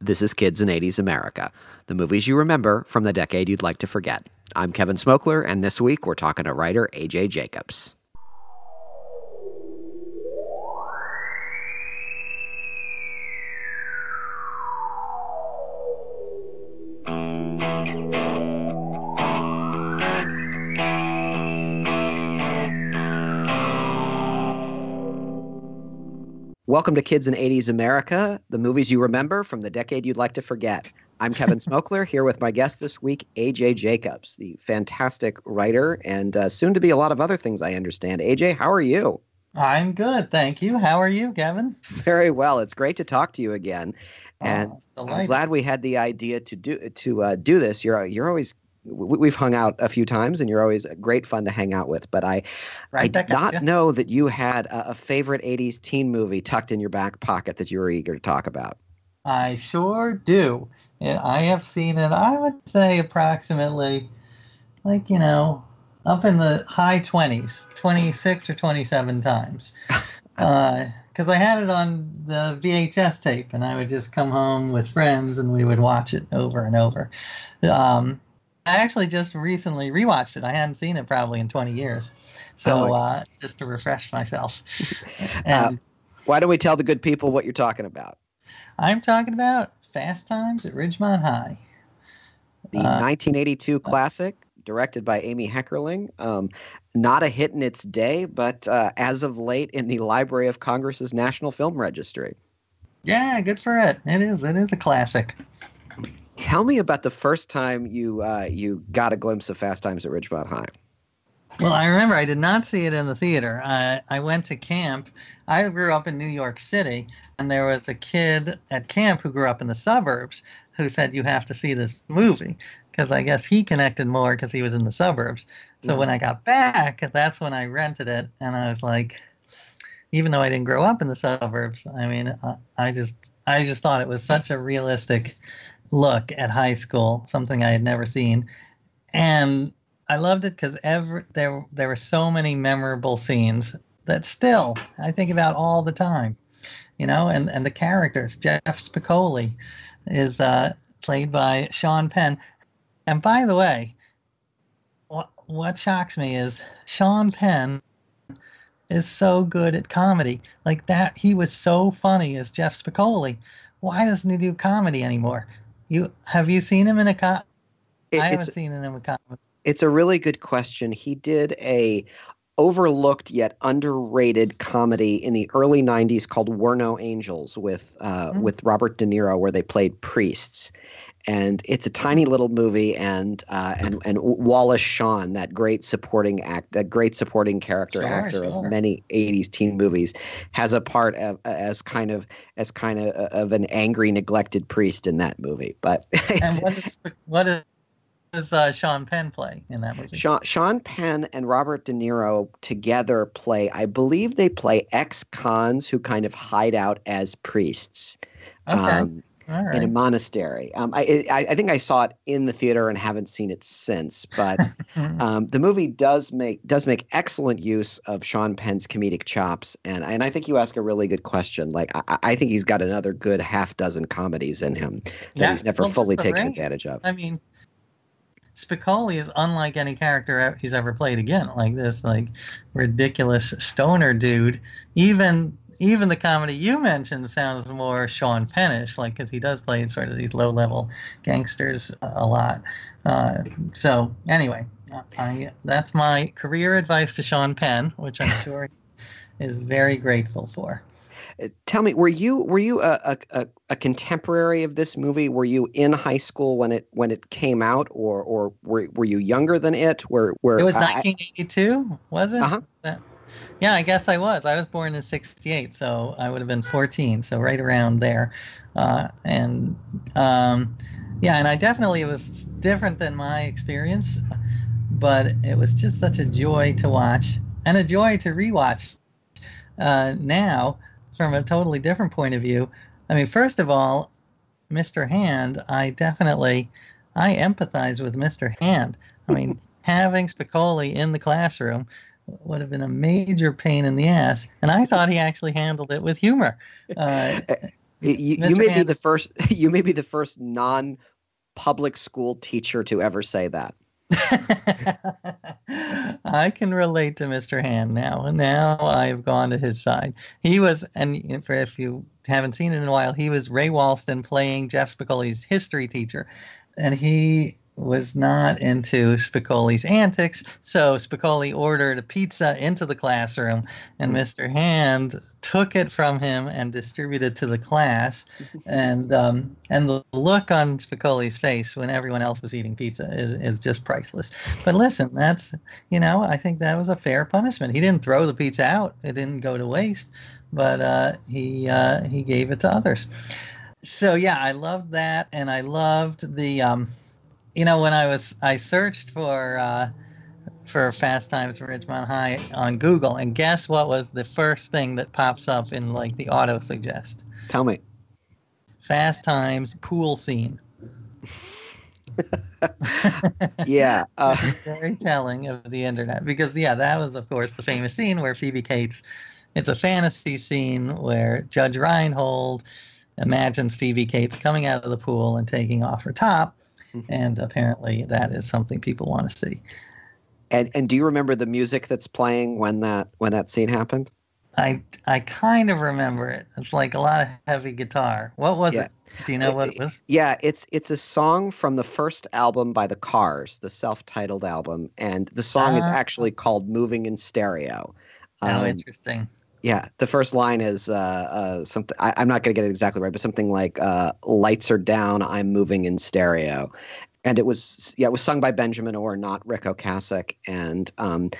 This is Kids in 80s America, the movies you remember from the decade you'd like to forget. I'm Kevin Smokler, and this week we're talking to writer AJ Jacobs. Welcome to Kids in 80s America, the movies you remember from the decade you'd like to forget. I'm Kevin Smokler here with my guest this week, AJ Jacobs, the fantastic writer and uh, soon to be a lot of other things, I understand. AJ, how are you? I'm good, thank you. How are you, Kevin? Very well. It's great to talk to you again, and oh, I'm glad we had the idea to do to uh, do this. You're you're always we've hung out a few times and you're always great fun to hang out with but i right, i did not know that you had a, a, favorite 80s teen movie tucked in your back pocket that you were eager to talk about. I sure do. And i have seen it i would say approximately like you know up in the high 20s 26 or 27 times. Because uh, I had it on the VHS tape, and I would just come home with friends, and we would watch it over and over. Um, I actually just recently rewatched it. I hadn't seen it probably in 20 years. So oh, uh, just to refresh myself. And uh, why don't we tell the good people what you're talking about? I'm talking about Fast Times at Ridgemont High. The uh, 1982 classic, directed by Amy Heckerling. Um, not a hit in its day, but uh, as of late in the Library of Congress's National Film Registry. Yeah, good for it. It is. It is a classic. Tell me about the first time you uh, you got a glimpse of Fast Times at Ridgemont High. Well, I remember I did not see it in the theater. I, I went to camp. I grew up in New York City, and there was a kid at camp who grew up in the suburbs who said, You have to see this movie. Because I guess he connected more because he was in the suburbs. So mm-hmm. when I got back, that's when I rented it. And I was like, even though I didn't grow up in the suburbs, I mean, I, I just I just thought it was such a realistic look at high school, something I had never seen, and I loved it because every there there were so many memorable scenes that still I think about all the time, you know, and and the characters. Jeff Spicoli is uh, played by Sean Penn, and by the way, what what shocks me is Sean Penn is so good at comedy. Like that, he was so funny as Jeff Spicoli. Why doesn't he do comedy anymore? You have you seen him in a? It, I haven't seen him in a comedy. It's a really good question. He did a overlooked yet underrated comedy in the early 90s called We're No Angels with uh, mm-hmm. with Robert De Niro where they played priests and it's a tiny little movie and uh, and and Wallace Shawn that great supporting act that great supporting character sure, actor sure. of many 80s teen movies has a part of, as kind of as kind of of an angry neglected priest in that movie but and what is what is does uh, Sean Penn play in that movie? Sean, Sean Penn and Robert De Niro together play, I believe they play ex cons who kind of hide out as priests. Okay. Um, in a monastery. Um, I, I, I think I saw it in the theater and haven't seen it since. But um, the movie does make does make excellent use of Sean Penn's comedic chops, and and I think you ask a really good question. Like I, I think he's got another good half dozen comedies in him that yeah, he's never well, fully taken range. advantage of. I mean. Spicoli is unlike any character he's ever played again. Like this, like ridiculous stoner dude. Even even the comedy you mentioned sounds more Sean Pennish, like because he does play sort of these low-level gangsters a lot. Uh, so anyway, I, that's my career advice to Sean Penn, which I'm sure is very grateful for. Tell me, were you were you a, a, a, contemporary of this movie? Were you in high school when it when it came out, or or were, were you younger than it? Where where it was 1982, was it? Uh-huh. That, yeah, I guess I was. I was born in '68, so I would have been 14, so right around there. Uh, and um, yeah, and I definitely it was different than my experience, but it was just such a joy to watch and a joy to rewatch uh, now from a totally different point of view. I mean, first of all, Mr. Hand, I definitely I empathize with Mr. Hand. I mean, having Spicoli in the classroom would have been a major pain in the ass. And I thought he actually handled it with humor. Uh, You, you may be the first. You may be the first non-public school teacher to ever say that. I can relate to Mr. Hand now. And now I've gone to his side. He was, and if you haven't seen it in a while, he was Ray Walston playing Jeff Spicoli's history teacher, and he was not into Spicoli's antics, so Spicoli ordered a pizza into the classroom, and Mr. Hand took it from him and distributed to the class. and um, and the look on Spicoli's face when everyone else was eating pizza is, is just priceless. But listen, that's you know I think that was a fair punishment. He didn't throw the pizza out; it didn't go to waste, but uh, he uh, he gave it to others. So yeah, I loved that, and I loved the. Um, you know, when I was I searched for uh, for Fast Times at Ridgemont High on Google, and guess what was the first thing that pops up in like the auto suggest? Tell me. Fast Times pool scene. yeah, uh, very telling of the internet because yeah, that was of course the famous scene where Phoebe Cates. It's a fantasy scene where Judge Reinhold imagines Phoebe Cates coming out of the pool and taking off her top Mm-hmm. and apparently that is something people want to see. And and do you remember the music that's playing when that when that scene happened? I I kind of remember it. It's like a lot of heavy guitar. What was yeah. it? Do you know what it was? Yeah, it's it's a song from the first album by the Cars, the self-titled album, and the song uh, is ah. actually called "Moving in Stereo." Oh, um, interesting. Yeah, the first line is uh, uh, something. I, am not going to get it exactly right, but something like uh, "Lights are down, I'm moving in stereo," and it was yeah, it was sung by Benjamin Orr, not Ric Ocasek, and um,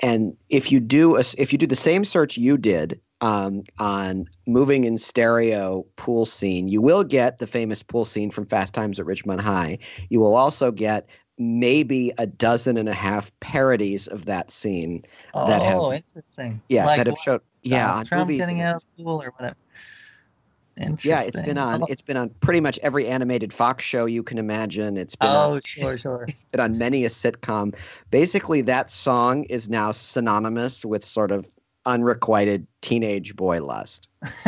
and if you do a, if you do the same search you did um, on moving in stereo pool scene, you will get the famous pool scene from Fast Times at Ridgemont High. You will also get maybe a dozen and a half parodies of that scene oh, that have oh, interesting. Yeah, like that have showed yeah on Trump movies getting out of school or whatever. Yeah, it's been on. Oh. It's been on pretty much every animated Fox show you can imagine. It's been oh, on, sure, sure. It's been on many a sitcom. Basically, that song is now synonymous with sort of unrequited teenage boy lust.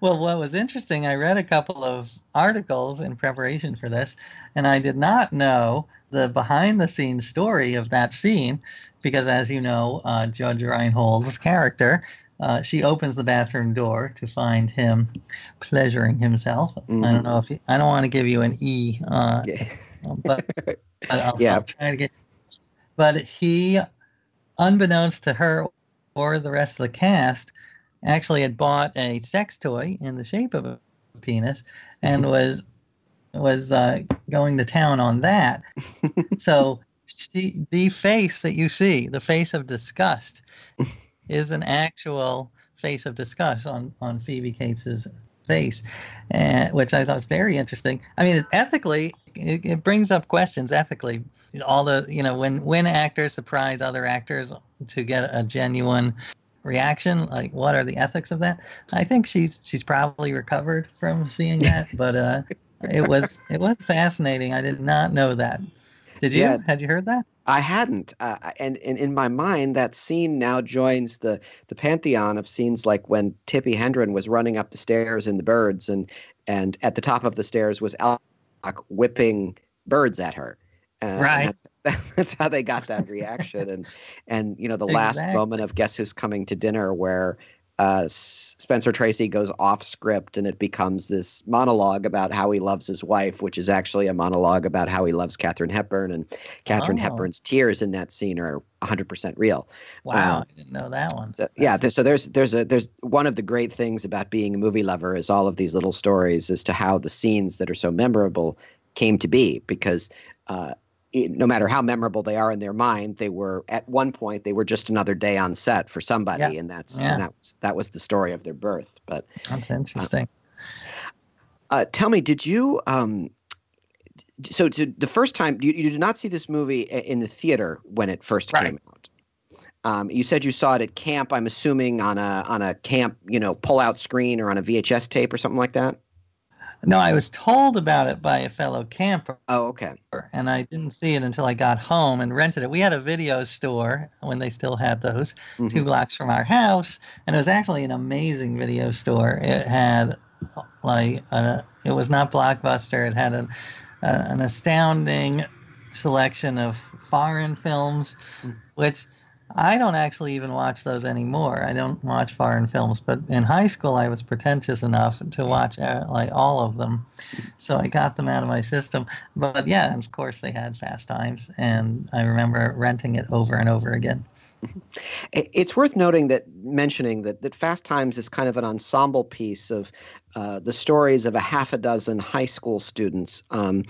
well, what was interesting, I read a couple of articles in preparation for this, and I did not know the behind the scenes story of that scene because, as you know, uh, Judge Reinhold's character, uh, she opens the bathroom door to find him pleasuring himself. Mm-hmm. I don't know if he, I don't want to give you an E, uh, yeah. but, but I'll, yeah. I'll try to get. But he, unbeknownst to her or the rest of the cast, actually had bought a sex toy in the shape of a penis and was was uh, going to town on that. so she, the face that you see, the face of disgust, is an actual face of disgust on on Phoebe Cates's face, uh, which I thought was very interesting. I mean, ethically, it, it, brings up questions ethically. All the you know when when actors surprise other actors to get a genuine reaction like what are the ethics of that i think she's she's probably recovered from seeing that but uh it was it was fascinating. I did not know that. Did you? Yeah, Had you heard that? I hadn't, uh, and, and in my mind, that scene now joins the the pantheon of scenes like when Tippi Hedren was running up the stairs in the Birds, and and at the top of the stairs was Alec whipping birds at her. Uh, right. That's, how they got that reaction, and and you know the exactly. last moment of Guess Who's Coming to Dinner, where uh, Spencer Tracy goes off script and it becomes this monologue about how he loves his wife, which is actually a monologue about how he loves Katharine Hepburn. And Katharine oh. Hepburn's tears in that scene are 100% real. Wow, um, I didn't know that one. So, yeah, so there's there's a there's one of the great things about being a movie lover is all of these little stories as to how the scenes that are so memorable came to be because. Uh, no matter how memorable they are in their mind, they were at one point they were just another day on set for somebody, yeah. and that's yeah. and that was that was the story of their birth. But that's interesting. Uh, uh, tell me, did you? Um, so to, the first time you, you did not see this movie in the theater when it first right. came out. Um, you said you saw it at camp. I'm assuming on a on a camp, you know, pull out screen or on a VHS tape or something like that. No, I was told about it by a fellow camper. Oh, okay. And I didn't see it until I got home and rented it. We had a video store when they still had those, mm-hmm. two blocks from our house, and it was actually an amazing video store. It had like uh, it was not blockbuster. It had an uh, an astounding selection of foreign films, mm. which I don't actually even watch those anymore. I don't watch foreign films, but in high school I was pretentious enough to watch uh, like all of them, so I got them out of my system. But yeah, of course they had Fast Times, and I remember renting it over and over again. It's worth noting that mentioning that that Fast Times is kind of an ensemble piece of uh, the stories of a half a dozen high school students, um,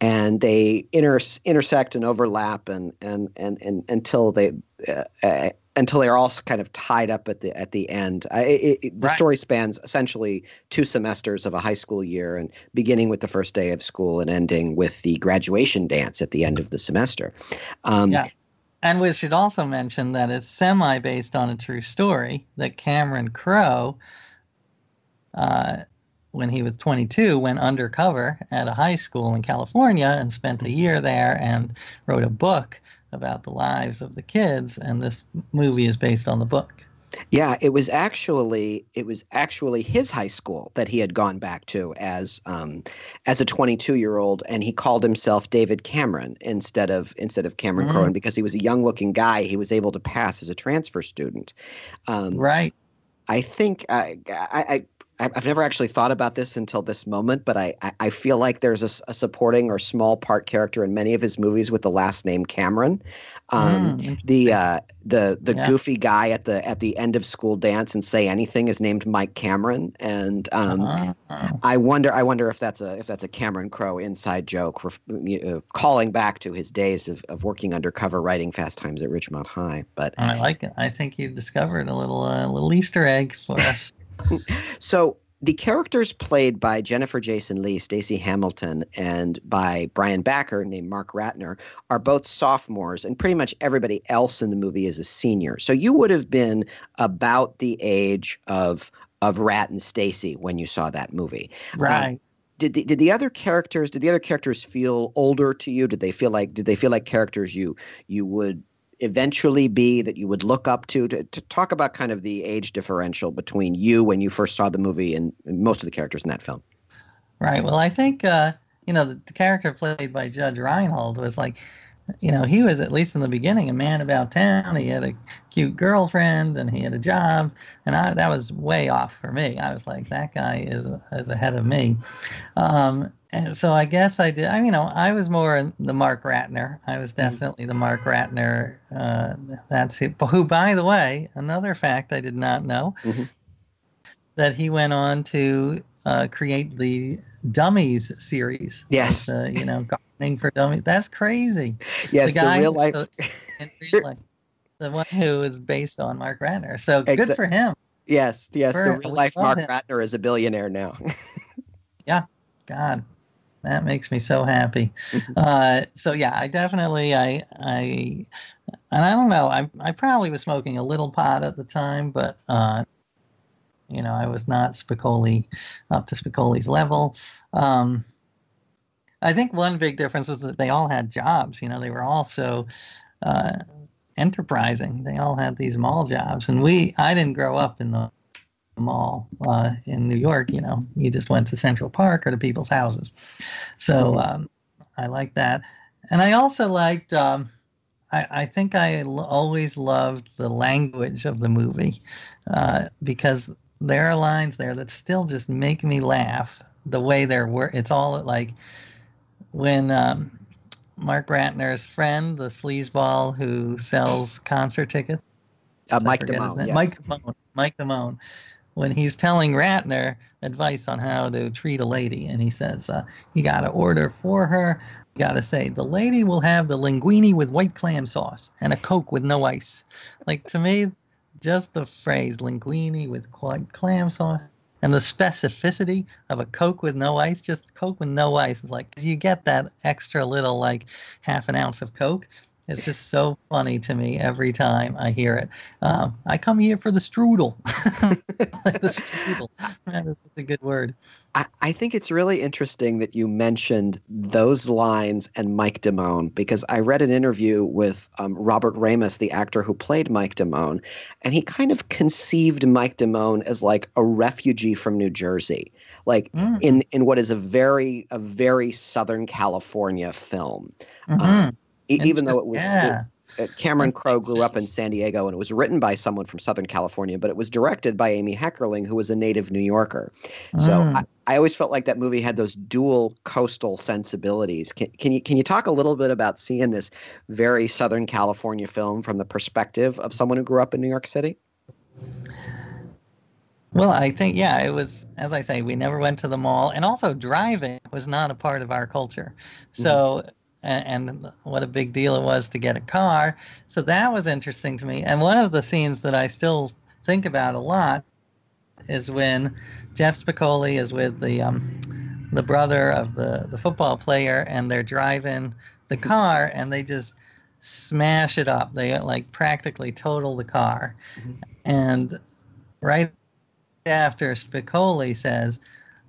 and they inter- intersect and overlap, and and and, and until they. Uh, uh, until they're all kind of tied up at the at the end. it, it, the right. story spans essentially two semesters of a high school year, and beginning with the first day of school and ending with the graduation dance at the end of the semester. Um, yeah. And we should also mention that it's semi based on a true story that Cameron Crowe, uh, when he was 22, went undercover at a high school in California and spent a year there and wrote a book about the lives of the kids. And this movie is based on the book. Yeah, it was actually it was actually his high school that he had gone back to as um, as a 22 year old, and he called himself David Cameron instead of instead of Cameron mm-hmm. because he was a young looking guy. He was able to pass as a transfer student. Um, right. I think I, I, I've never actually thought about this until this moment, but I, I feel like there's a, a, supporting or small part character in many of his movies with the last name Cameron. Um, mm, the uh, the the yeah. goofy guy at the at the end of school dance and say anything is named Mike Cameron, and um, uh-huh. I wonder I wonder if that's a if that's a Cameron Crowe inside joke, uh, calling back to his days of, of working undercover writing Fast Times at Ridgemont High. But I like it. I think you discovered a little uh, little Easter egg for us. So the characters played by Jennifer Jason Leigh, Stacy Hamilton, and by Brian Backer, named Mark Ratner, are both sophomores, and pretty much everybody else in the movie is a senior. So you would have been about the age of of Rat and Stacy when you saw that movie, um, right? Um, did the, did the other characters did the other characters feel older to you? Did they feel like did they feel like characters you you would eventually be that you would look up to, to to talk about kind of the age differential between you when you first saw the movie and, most of the characters in that film? Right. Well i think uh, you know the, the, character played by judge reinhold was like you know, he was at least in the beginning a man about town. He had a cute girlfriend and he had a job, and I, that was way off for me. I was like, that guy is is ahead of me. Um, and so I guess I did. I you know I was more the Mark Ratner. I was mm-hmm. definitely the Mark Ratner. Uh, that's it. Who, by the way, another fact I did not know mm-hmm. that he went on to uh, create the Dummies series. Yes. With, uh, you know, for dummies. That's crazy. Yes, the, guy, the real life. The, real life, the one who is based on Mark Ratner. So good Exa- for him. Yes, yes. For, the real life Mark him. Ratner is a billionaire now. yeah. God, that makes me so happy. Mm-hmm. Uh, so yeah, I definitely, I, I, and I don't know, I, I probably was smoking a little pot at the time, but uh, you know, I was not Spicoli up to Spicoli's level. Um, I think one big difference was that they all had jobs. You know, they were also uh, enterprising. They all had these mall jobs, and we. I didn't grow up in the mall uh, in New York. You know, you just went to Central Park or to people's houses. So um, I like that, and I also liked. Um, I, I think I l- always loved the language of the movie uh, because there are lines there that still just make me laugh the way they're work. It's all like when um, Mark Ratner's friend, the sleazeball who sells concert tickets, uh, Mike Damone, yes. Mike Damone, Mike Damone, when he's telling Ratner advice on how to treat a lady, and he says, uh, "You got to order for her. You got to say the lady will have the linguine with white clam sauce and a coke with no ice." Like to me, just the phrase linguine with white clam sauce and the specificity of a Coke with no ice, just Coke with no ice is like you get that extra little like half an ounce of Coke. It's just so funny to me every time I hear it. Um, I come here for the strudel. the strudel. That is a good word. I, I, think it's really interesting that you mentioned those lines and Mike Damone because I read an interview with um, Robert Romanus, the actor who played Mike Damone, and he kind of conceived Mike Damone as like a refugee from New Jersey like mm. in in what is a very a very Southern California film. Mm-hmm. Um, even though it was, yeah. it, Cameron Crowe grew up in San Diego and it was written by someone from Southern California, but it was directed by Amy Heckerling, who was a native New Yorker. So mm. I, I, always felt like that movie had those dual coastal sensibilities. Can, can you can you talk a little bit about seeing this very Southern California film from the perspective of someone who grew up in New York City? Well, I think yeah, it was as I say, we never went to the mall, and also driving was not a part of our culture. So. Mm-hmm and, and, what a big deal it was to get a car. So that was interesting to me. And one of the scenes that I still think about a lot is when Jeff Spicoli is with the um, the brother of the the football player, and they're driving the car, and they just smash it up. They like practically total the car, mm-hmm. and right after Spicoli says,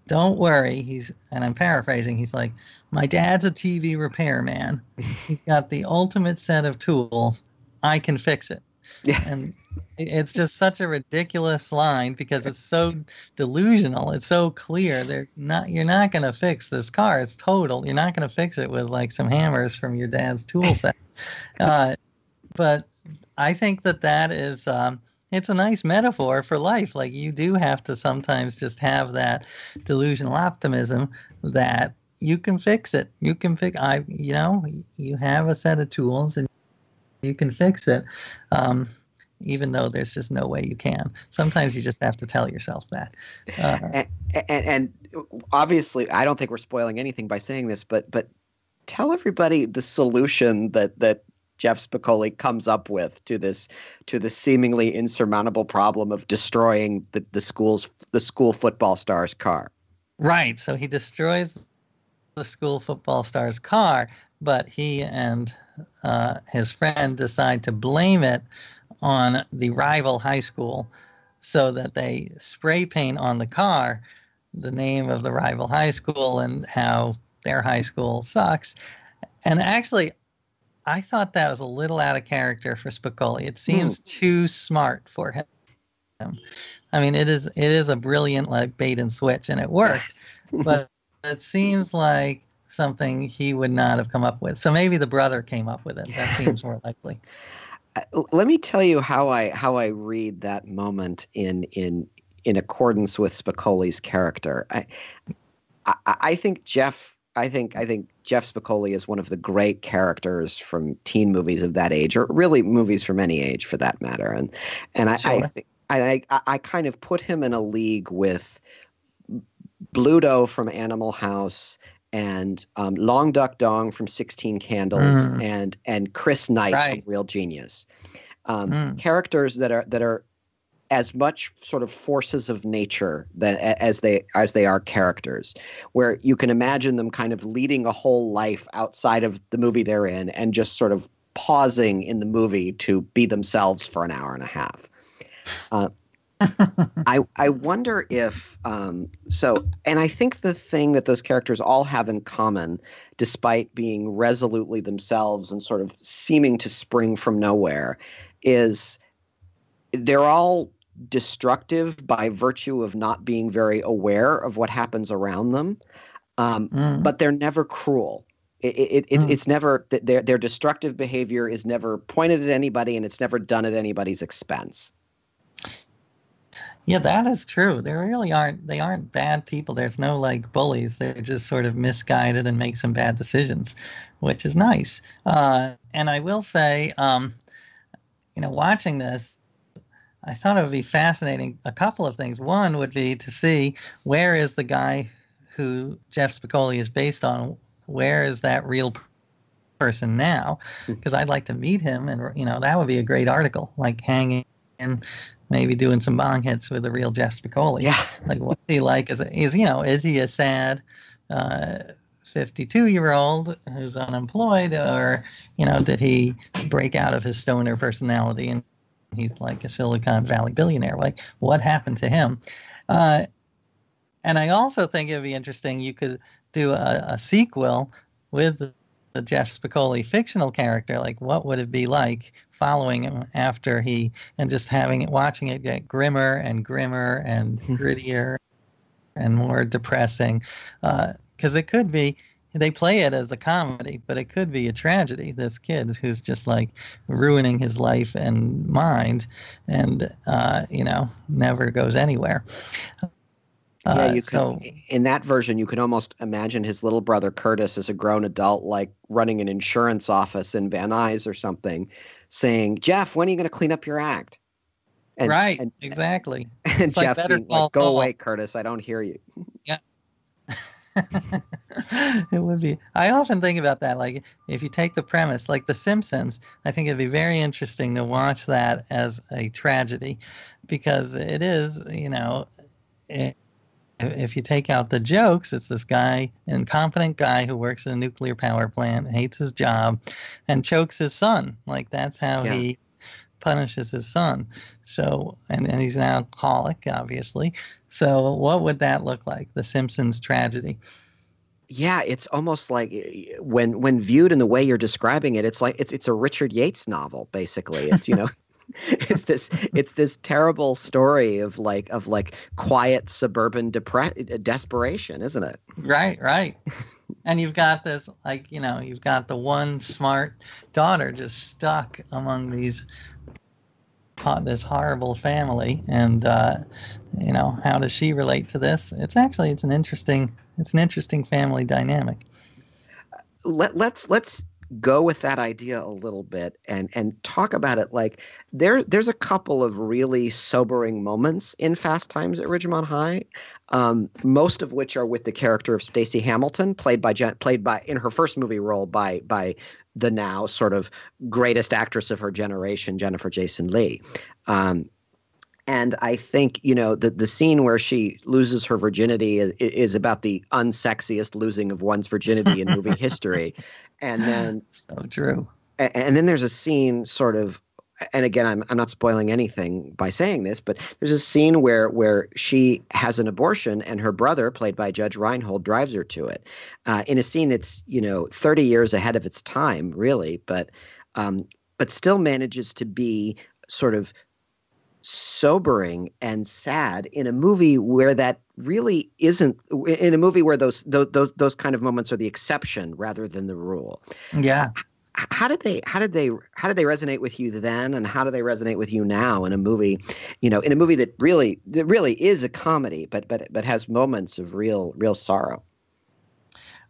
"Don't worry," he's and I'm paraphrasing. He's like, my dad's a TV repairman. He's got the ultimate set of tools. I can fix it. Yeah. And it's just such a ridiculous line because it's so delusional. It's so clear. There's not you're not going to fix this car. It's total. You're not going to fix it with like some hammers from your dad's tool set. Uh, but I think that that is um, it's a nice metaphor for life. Like you do have to sometimes just have that delusional optimism that you can fix it. You can fix. I, you know, you have a set of tools and you can fix it. Um, even though there's just no way you can. Sometimes you just have to tell yourself that. Uh, and, and, and obviously, I don't think we're spoiling anything by saying this, but but tell everybody the solution that that Jeff Spicoli comes up with to this to the seemingly insurmountable problem of destroying the, the school's the school football star's car. Right. So he destroys the school football star's car, but he and uh, his friend decide to blame it on the rival high school so that they spray paint on the car the name of the rival high school and how their high school sucks. And actually, I thought that was a little out of character for Spicoli. It seems mm. too smart for him. I mean, it is it is a brilliant like bait and switch, and it worked. but it seems like something he would not have come up with. So maybe the brother came up with it. That seems more likely. Uh, let me tell you how I how I read that moment in in in accordance with Spicoli's character. I I, I think Jeff I think I think Jeff Spicoli is one of the great characters from teen movies of that age, or really movies from any age for that matter. And and I, sure. I think I, I I kind of put him in a league with Bluto from Animal House and um, Long Duck Dong from Sixteen Candles mm. and and Chris Knight right. from Real Genius. Um, mm. Characters that are that are as much sort of forces of nature that as they as they are characters where you can imagine them kind of leading a whole life outside of the movie they're in and just sort of pausing in the movie to be themselves for an hour and a half uh, I I wonder if um, so, and I think the thing that those characters all have in common, despite being resolutely themselves and sort of seeming to spring from nowhere, is they're all destructive by virtue of not being very aware of what happens around them, um, mm. but they're never cruel. It, it, it, mm. It's never their their destructive behavior is never pointed at anybody, and it's never done at anybody's expense. Yeah, that is true. They really aren't. They aren't bad people. There's no like bullies. They're just sort of misguided and make some bad decisions, which is nice. Uh, and I will say, um, you know, watching this, I thought it would be fascinating. A couple of things. One would be to see where is the guy who Jeff Spicoli is based on. Where is that real person now? Because hmm. I'd like to meet him, and you know, that would be a great article, like hanging in maybe doing some bong hits with the real Jeff Spicoli. Yeah. like what's he like? Is is you know is he a sad uh, 52 year old who's unemployed, or you know did he break out of his stoner personality and he's like a Silicon Valley billionaire? Like what happened to him? Uh, and I also think it'd be interesting. You could do a, a sequel with the Jeff Spicoli fictional character, like what would it be like following him after he and just having it, watching it get grimmer and grimmer and grittier and more depressing, because uh, it could be they play it as a comedy, but it could be a tragedy. This kid who's just like ruining his life and mind, and uh, you know never goes anywhere. Yeah, you uh, so, in that version, you could almost imagine his little brother Curtis as a grown adult, like running an insurance office in Van Nuys or something, saying, "Jeff, when are you going to clean up your act?" And, right, and, exactly. And Jeff like being like, "Go away, Curtis. I don't hear you." Yeah. it would be. I often think about that. Like, if you take the premise, like The Simpsons, I think it'd be very interesting to watch that as a tragedy, because it is, you know. It, if you take out the jokes, it's this guy, incompetent guy who works in a nuclear power plant, hates his job, and chokes his son. Like that's how yeah. he punishes his son. So, and, and he's an alcoholic, obviously. So, what would that look like? The Simpsons tragedy. Yeah, it's almost like eh, when when viewed in the way you're describing it, it's like it's it's a Richard Yates novel, basically. It's you know. it's this it's this terrible story of like of like quiet suburban depre- desperation isn't it? Right right. And you've got this like you know you've got the one smart daughter just stuck among these this horrible family. And uh, you know how does she relate to this? It's actually it's an interesting it's an interesting family dynamic. Let, let's let's go with that idea a little bit and and talk about it like there there's a couple of really sobering moments in Fast Times at Ridgemont High, um, most of which are with the character of Stacy Hamilton, played by played by in her first movie role by by the now sort of greatest actress of her generation, Jennifer Jason Leigh. Um, and I think you know the the scene where she loses her virginity is, is about the unsexiest losing of one's virginity in movie history, and then so true. And, and then there's a scene sort of and again I'm I'm not spoiling anything by saying this, but there's a scene where where she has an abortion and her brother, played by Judge Reinhold, drives her to it, uh, in a scene that's you know 30 years ahead of its time, really, but um, but still manages to be sort of sobering and sad in a movie where that really isn't in a movie where those those those kind of moments are the exception rather than the rule. Yeah. How did they how did they how did they resonate with you then and how do they resonate with you now in a movie, you know, in a movie that really that really is a comedy but but but has moments of real real sorrow.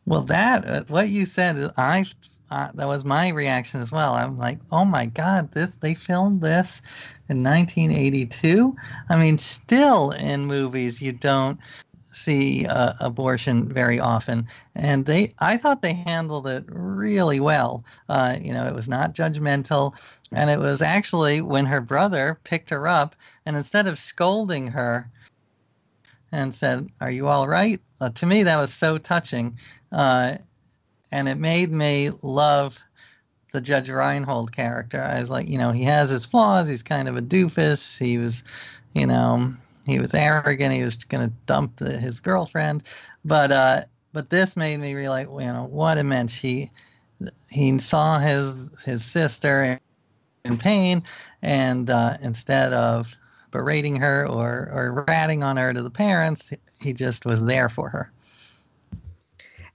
Well, that uh, what you said, is I uh, that was my reaction as well. I'm like, oh my god, this they filmed this in 1982. I mean, still in movies you don't see uh, abortion very often, and they I thought they handled it really well. Uh, you know, it was not judgmental, and it was actually when her brother picked her up, and instead of scolding her and said, "Are you all right?" Uh, to me, that was so touching, uh, and it made me love the Judge Reinhold character. I was like, you know, he has his flaws. He's kind of a doofus. He was, you know, he was arrogant. He was going to dump the, his girlfriend, but uh, but this made me realize, you know, what it meant. He he saw his his sister in pain, and uh, instead of berating her or, or ratting on her to the parents. He just was there for her.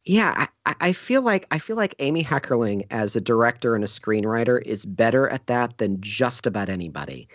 Yeah, I, I feel like I feel like Amy Heckerling as a director and a screenwriter is better at that than just about anybody.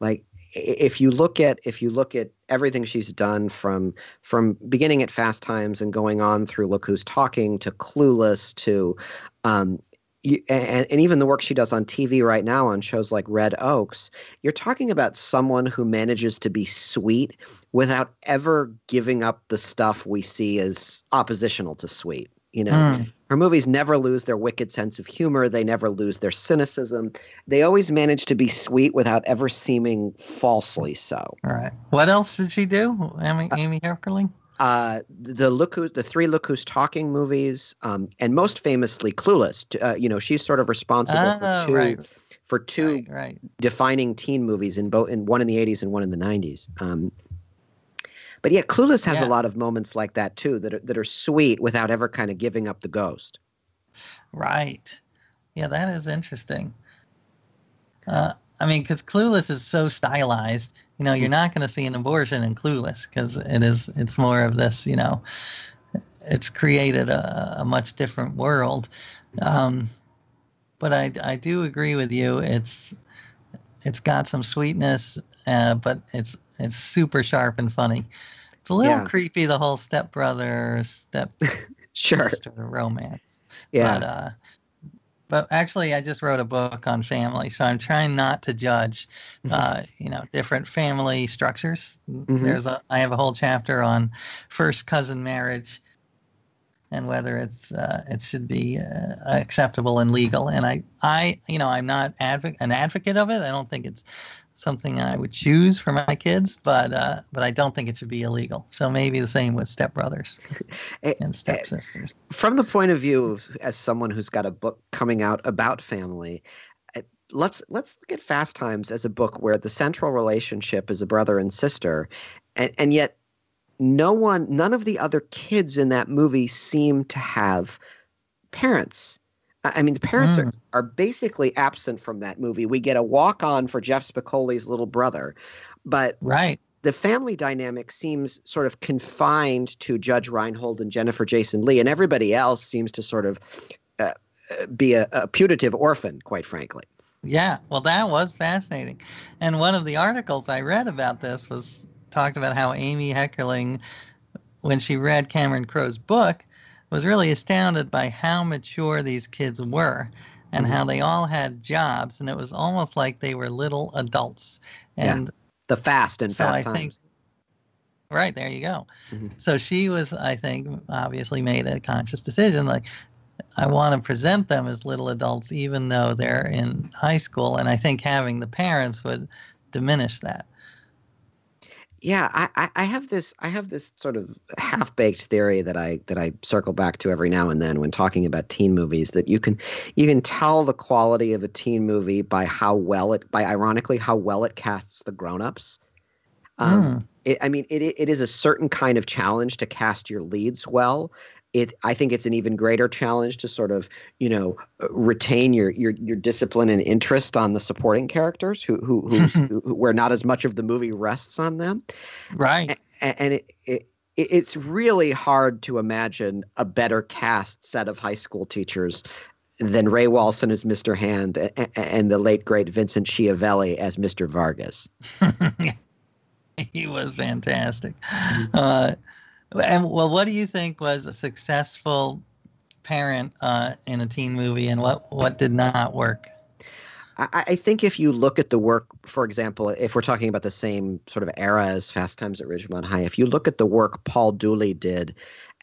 Like if you look at if you look at everything she's done from from beginning at Fast Times and going on through Look Who's Talking to Clueless to um, you, and, and even the work she does on TV right now on shows like Red Oaks, you're talking about someone who manages to be sweet without ever giving up the stuff we see as oppositional to sweet. You know, mm. her movies never lose their wicked sense of humor. They never lose their cynicism. They always manage to be sweet without ever seeming falsely so. All right. What else did she do, Amy, Amy Heckerling? Uh, the look who the three look who's talking movies, um, and most famously Clueless. Uh, you know, she's sort of responsible oh, for two right. for two right, right. defining teen movies in both in one in the '80s and one in the '90s. Um, but yeah, Clueless has yeah. a lot of moments like that too that are, that are sweet without ever kind of giving up the ghost. Right. Yeah, that is interesting. Uh, I mean, because Clueless is so stylized, you know, you're not going to see an abortion in Clueless because it is it's more of this, you know, it's created a, a much different world. Um, but I, I do agree with you. It's it's got some sweetness, uh, but it's it's super sharp and funny. It's a little yeah. creepy the whole stepbrother step sure romance. Yeah. But, uh, but actually, I just wrote a book on family, so I'm trying not to judge, mm-hmm. uh, you know, different family structures. Mm-hmm. There's a I have a whole chapter on first cousin marriage and whether it's uh, it should be uh, acceptable and legal. And I, I, you know, I'm not advo- an advocate of it. I don't think it's something I would choose for my kids, but uh, but I don't think it should be illegal. So maybe the same with stepbrothers eh, and stepsisters. From the point of view of, as someone who's got a book coming out about family, eh, let's let's look at Fast Times as a book where the central relationship is a brother and sister, and, and yet no one, none of the other kids in that movie seem to have parents. I mean, the parents mm. are, are basically absent from that movie. We get a walk on for Jeff Spicoli's little brother, but right. the family dynamic seems sort of confined to Judge Reinhold and Jennifer Jason Leigh, and everybody else seems to sort of uh, uh be a, a putative orphan, quite frankly. Yeah, well, that was fascinating. And one of the articles I read about this was talked about how Amy Heckerling, when she read Cameron Crowe's book, was really astounded by how mature these kids were and mm-hmm. how they all had jobs and it was almost like they were little adults and yeah. the fast and so fast I times. think right there you go mm-hmm. so she was i think obviously made a conscious decision like i want to present them as little adults even though they're in high school and i think having the parents would diminish that yeah, I, I have this I have this sort of half baked theory that I that I circle back to every now and then when talking about teen movies that you can you can tell the quality of a teen movie by how well it by ironically how well it casts the grown-ups. Um, mm. it, I mean, it it is a certain kind of challenge to cast your leads well, it I think it's an even greater challenge to sort of you know retain your your your discipline and interest on the supporting characters who who, who where not as much of the movie rests on them, right? And, and it, it it's really hard to imagine a better cast set of high school teachers than Ray Walston as Mr. Hand and, and the late great Vincent Schiavelli as Mr. Vargas. he was fantastic. Uh, and well, what do you think was a successful parent uh, in a teen movie, and what what did not work? I, I think if you look at the work, for example, if we're talking about the same sort of era as Fast Times at Ridgemont High, if you look at the work Paul Dooley did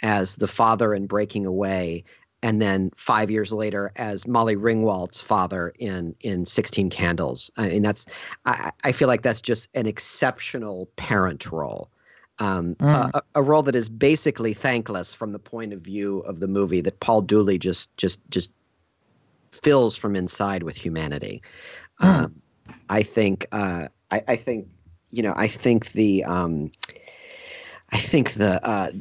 as the father in Breaking Away, and then five years later as Molly Ringwald's father in in Sixteen Candles. I mean, that's I, I feel like that's just an exceptional parent role um, mm. a, a, role that is basically thankless from the point of view of the movie that Paul Dooley just just just fills from inside with humanity. Mm. Um, I think uh, I, I, think you know I think the um, I think the, uh,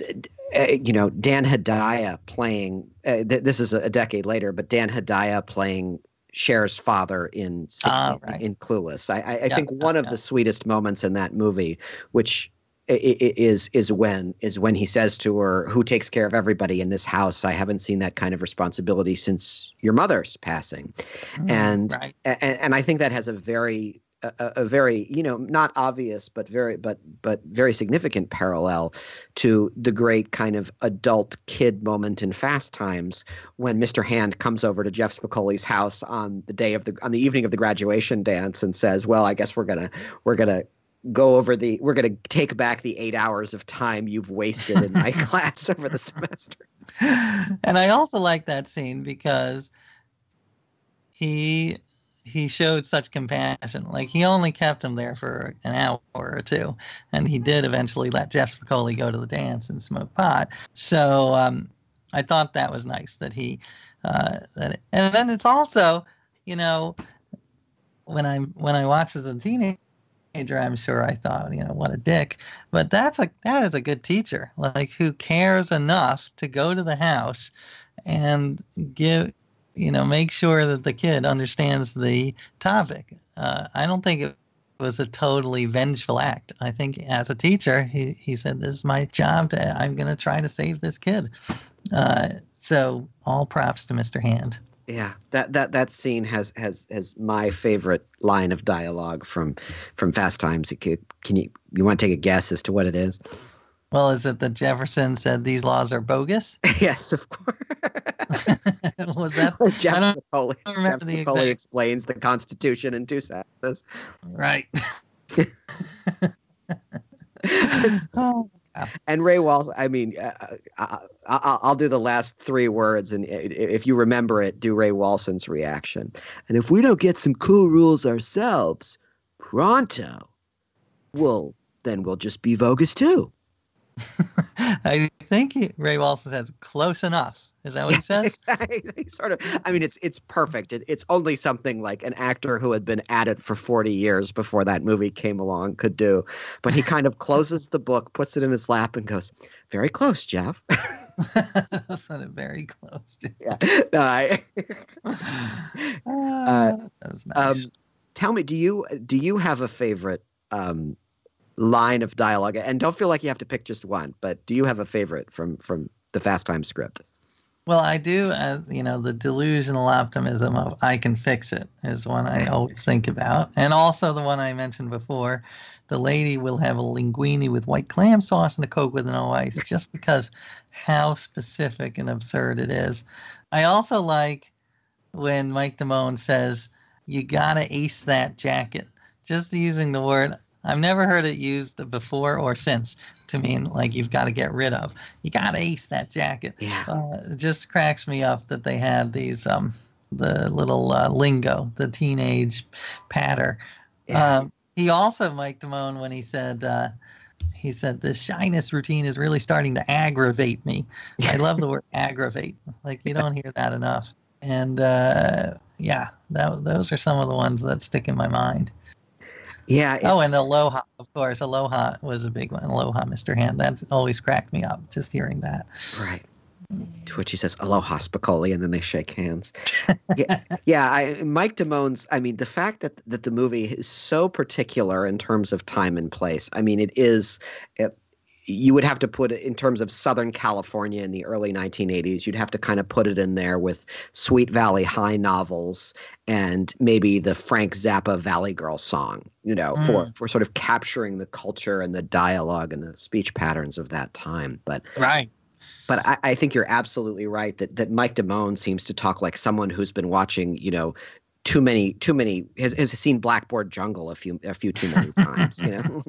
uh, you know Dan Hedaya playing uh, th- this is a, decade later, but Dan Hedaya playing Cher's father in uh, right. in Clueless. I, I, I think one of the sweetest moments in that movie, which is is when is when he says to her, "Who takes care of everybody in this house? I haven't seen that kind of responsibility since your mother's passing," mm, and, right. and and I think that has a very a, a, very you know not obvious but very but but very significant parallel to the great kind of adult kid moment in Fast Times when Mr. Hand comes over to Jeff Spicoli's house on the day of the on the evening of the graduation dance and says, "Well, I guess we're gonna we're gonna go over the we're going to take back the eight hours of time you've wasted in my class over the semester. And i also like that scene because he he showed such compassion. Like he only kept him there for an hour or two and he did eventually let jeff spicoli go to the dance and smoke pot. So um, i thought that was nice that he uh, that and then it's also you know when i when i watched as a teenager teenager, I'm sure I thought, you know, what a dick. But that's a that is a good teacher, like who cares enough to go to the house and give, you know, make sure that the kid understands the topic. Uh, I don't think it was a totally vengeful act. I think as a teacher, he, he said, This is my job. To, I'm going to try to save this kid. Uh, so all props to Mr. Hand. Yeah, that, that that scene has has has my favorite line of dialogue from from Fast Times. Can you you want to take a guess as to what it is? Well, is it that Jefferson said these laws are bogus? yes, of course. was that Jeff McCauley, Jeff McCauley explains the Constitution in two sentences. Right. oh, and Ray Walsh, I mean, uh, uh I, will do the last three words, and if you remember it, do Ray Walston's reaction. And if we don't get some cool rules ourselves, pronto, well, then we'll just be Vogus too. I think he, Ray Walston says close enough. Is that what he says? sort of. I mean, it's it's perfect. It, it's only something like an actor who had been at it for 40 years before that movie came along could do. But he kind of closes the book, puts it in his lap, and goes, "Very close, Jeff." that sounded very close. Jeff. Yeah. No, I, uh, that was nice. Um, tell me, do you do you have a favorite um, line of dialogue? And don't feel like you have to pick just one, but do you have a favorite from from the Fast Time script? Well, I do. Uh, you know, the delusional optimism of "I can fix it" is one I always think about, and also the one I mentioned before. The lady will have a linguine with white clam sauce and a coke with no ice, just because how specific and absurd it is. I also like when Mike Damone says, "You gotta ace that jacket." Just using the word I've never heard it used before or since to mean like you've got to get rid of. You got to ace that jacket. Yeah. Uh, it just cracks me up that they had these um the little uh, lingo, the teenage patter. Yeah. Um, he also Mike Damone when he said. Uh, he said this shyness routine is really starting to aggravate me. I love the word aggravate. Like you don't hear that enough. And uh, yeah, that, those are some of the ones that stick in my mind. Yeah. Oh, and Aloha, of course. Aloha was a big one. Aloha, Mr. Hand. That always cracked me up just hearing that. Right. To which he says, Aloha, Spicoli, and then they shake hands. yeah, yeah I, Mike Damone's, I mean, the fact that, that the movie is so particular in terms of time and place, I mean, it is, it, you would have to put it in terms of Southern California in the early 1980s. You'd have to kind of put it in there with Sweet Valley High novels and maybe the Frank Zappa Valley Girl song, you know, mm. for for sort of capturing the culture and the dialogue and the speech patterns of that time. But right. But I, I think you're absolutely right that that Mike Damone seems to talk like someone who's been watching, you know, too many too many has, has seen blackboard jungle a few a few too many times you know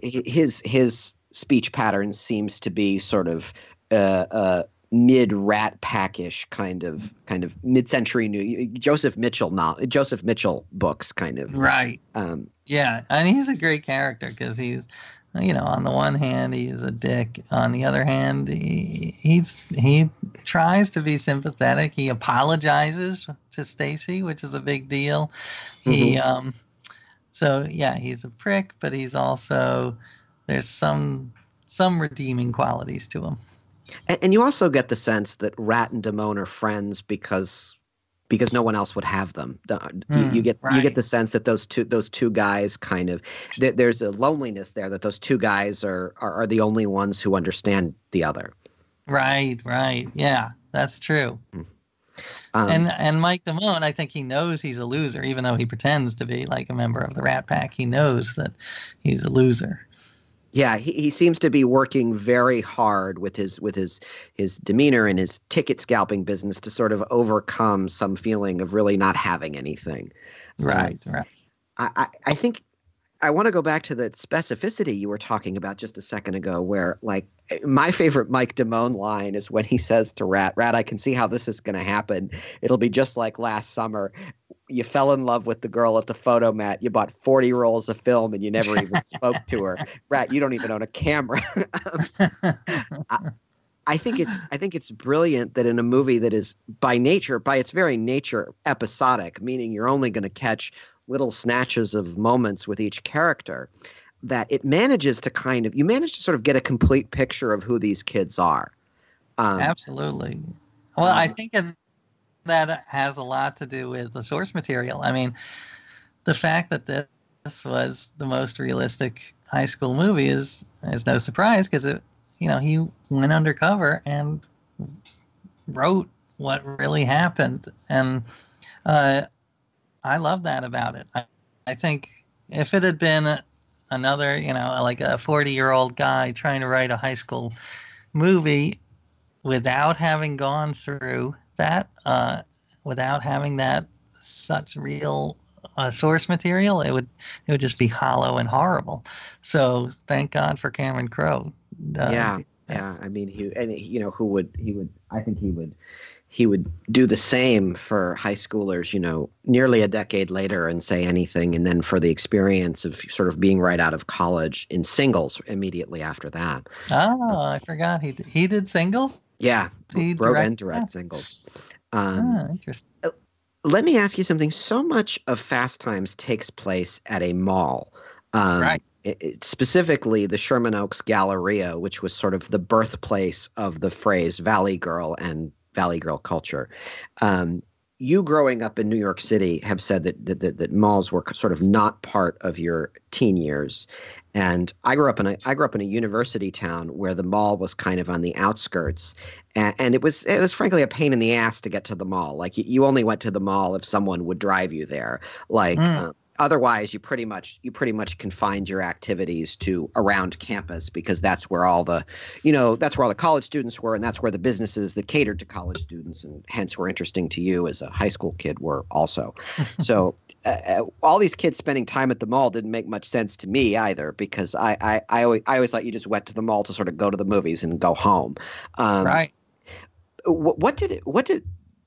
his his speech pattern seems to be sort of uh, uh, mid rat packish kind of kind of mid century new Joseph Mitchell not Joseph Mitchell books kind of right um, yeah and he's a great character because he's you know, on the one hand, he's a dick. On the other hand, he he's he tries to be sympathetic. He apologizes to Stacy, which is a big deal. Mm-hmm. He um, so yeah, he's a prick, but he's also there's some some redeeming qualities to him. And, and you also get the sense that Rat and Damone are friends because because no one else would have them. Mm, you, get right. you get the sense that those two those two guys kind of there's a loneliness there that those two guys are, are, are the only ones who understand the other. Right, right, yeah, that's true. Hmm. Um, and and Mike Damone, I think he knows he's a loser, even though he pretends to be like a member of the Rat Pack. He knows that he's a loser yeah, he, he seems to be working very hard with his with his his demeanor and his ticket scalping business to sort of overcome some feeling of really not having anything. Right, um, right. I, I think I want to go back to the specificity you were talking about just a second ago, where like my favorite Mike Damone line is when he says to Rat, Rat, I can see how this is going to happen. It'll be just like last summer. You fell in love with the girl at the photo mat. You bought 40 rolls of film and you never even spoke to her. Rat, you don't even own a camera. I, I think it's I think it's brilliant that in a movie that is by nature, by its very nature, episodic, meaning you're only going to catch little snatches of moments with each character that it manages to kind of you manage to sort of get a complete picture of who these kids are. Um, Absolutely. Well, um, I think that has a lot to do with the source material. I mean, the fact that this was the most realistic high school movie is is no surprise because it you know he went undercover and wrote what really happened and uh, I love that about it. I, I think if it had been another you know like a 40 year old guy trying to write a high school movie without having gone through that uh, without having that such real uh, source material, it would it would just be hollow and horrible. So thank God for Cameron Crowe. Uh, yeah, yeah. I mean, he and you know who would he would I think he would he would do the same for high schoolers, you know, nearly a decade later and say anything. And then for the experience of sort of being right out of college in singles immediately after that. Oh, I forgot he did, he did singles. Yeah, he wrote direct, and direct yeah. singles. Um, oh, interesting. Uh, let me ask you something. So much of Fast Times takes place at a mall. Um, right. It, it, specifically, the Sherman Oaks Galleria, which was sort of the birthplace of the phrase Valley Girl and Valley Girl culture. Um, you growing up in New York City have said that, that, that that malls were sort of not part of your teen years, and I grew up in a I grew up in a university town where the mall was kind of on the outskirts, and, and it was it was frankly a pain in the ass to get to the mall. Like you, you only went to the mall if someone would drive you there. Like mm. um, otherwise you pretty much you pretty much confined your activities to around campus because that's where all the you know that's where all the college students were and that's where the businesses that catered to college students and hence were interesting to you as a high school kid were also. So uh, uh, all these kids spending time at the mall didn't make much sense to me either because I, I I always, I always thought you just went to the mall to sort of go to the movies and go home. Um, right. what, what did it what did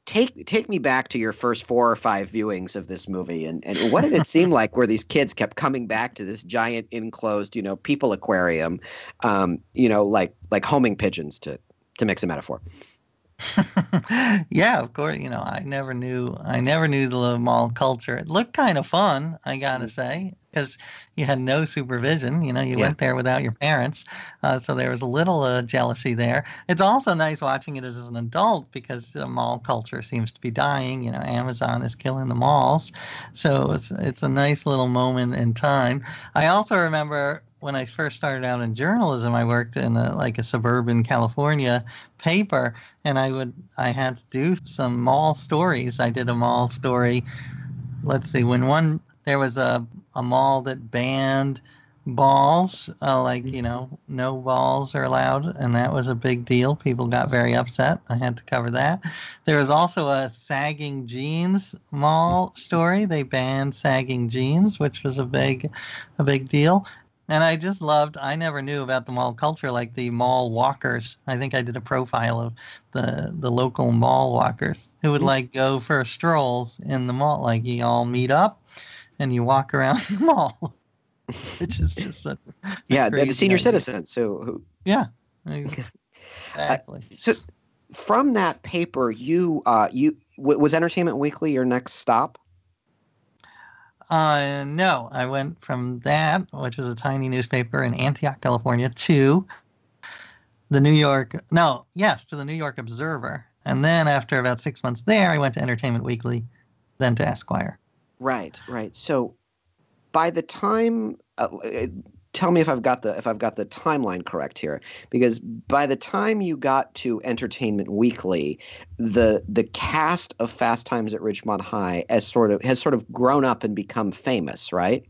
take take me back to your first four or five viewings of this movie. And, and what did it seem like where these kids kept coming back to this giant enclosed you know people aquarium um, you know like like homing pigeons to to mix a metaphor yeah, of course. You know, I never knew. I never knew the mall culture. It looked kind of fun, I gotta mm. say, because you had no supervision. You know, you yeah. went there without your parents, uh, so there was a little uh, jealousy there. It's also nice watching it as, as an adult because the mall culture seems to be dying. You know, Amazon is killing the malls, so it's it's a nice little moment in time. I also remember when I first started out in journalism, I worked in a, like a suburban California paper, and I would I had to do some mall stories. I did a mall story. Let's see, when one there was a a mall that banned balls, uh, like you know, no balls are allowed, and that was a big deal. People got very upset. I had to cover that. There was also a sagging jeans mall story. They banned sagging jeans, which was a big, a big deal. And I just loved, I never knew about the mall culture like the mall walkers. I think I did a profile of the, the local mall walkers who would mm-hmm. like go for strolls in the mall. Like you all meet up and you walk around the mall, which is just a, yeah, the senior idea. citizens. So who, yeah, exactly. Uh, so from that paper, you uh, you was Entertainment Weekly your next stop? Uh, no, I went from that, which was a tiny newspaper in Antioch, California, to the New York. No, yes, to the New York Observer, and then after about six months there, I went to Entertainment Weekly, then to Esquire. Right, right. So by the time uh, tell me if I've got the if I've got the timeline correct here because by the time you got to Entertainment Weekly, the the cast of Fast Times at Ridgemont High has sort of has sort of grown up and become famous, right?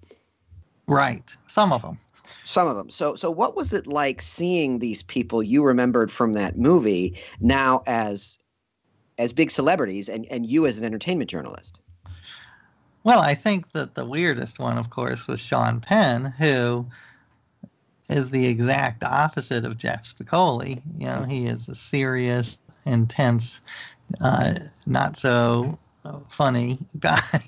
Right. Some of them. Some of them. So so what was it like seeing these people you remembered from that movie now as as big celebrities and and you as an entertainment journalist? Well, I think that the weirdest one, of course, was Sean Penn, who is the exact opposite of Jeff Spicoli. You know, he is a serious, intense, uh, not so funny guy.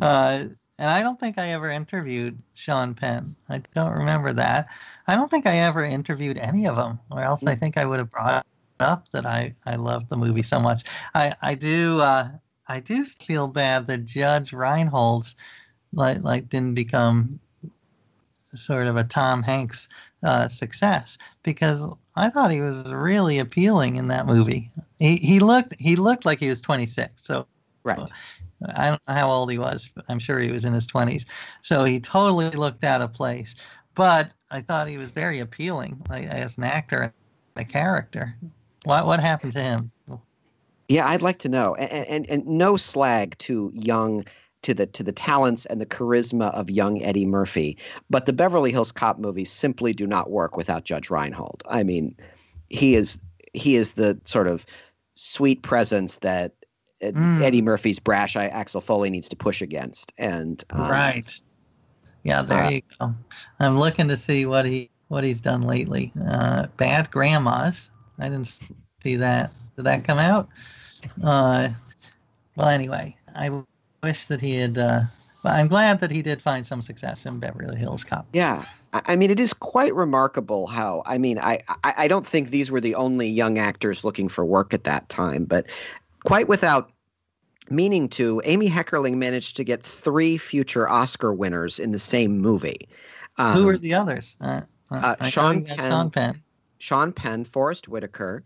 Uh, and I don't think I ever interviewed Sean Penn. I don't remember that. I don't think I ever interviewed any of them, or else I think I would have brought up that I, I loved the movie so much. I, I do uh, I do feel bad that Judge Reinhold's like like didn't become sort of a Tom Hanks uh, success because I thought he was really appealing in that movie. He he looked he looked like he was 26, so Right. I don't know how old he was. But I'm sure he was in his 20s. So he totally looked out of place. But I thought he was very appealing like, as an actor and a character. What what happened to him? Yeah, I'd like to know. And, and and no slag to young to the to the talents and the charisma of young Eddie Murphy, but the Beverly Hills Cop movies simply do not work without Judge Reinhold. I mean, he is he is the sort of sweet presence that mm. Eddie Murphy's brash Axel Foley needs to push against. And um, right, yeah, there uh, you go. I'm looking to see what he what he's done lately. Uh, Bad Grandmas. I didn't see that. Did that come out? Uh, well, anyway, I wish that he had. Uh, I'm glad that he did find some success in Beverly Hills Cop. Yeah, I mean, it is quite remarkable how. I mean, I, I don't think these were the only young actors looking for work at that time, but quite without meaning to, Amy Heckerling managed to get three future Oscar winners in the same movie. Um, Who were the others? Uh, uh, Sean Penn, Sean Penn. Sean Penn, Forest Whitaker,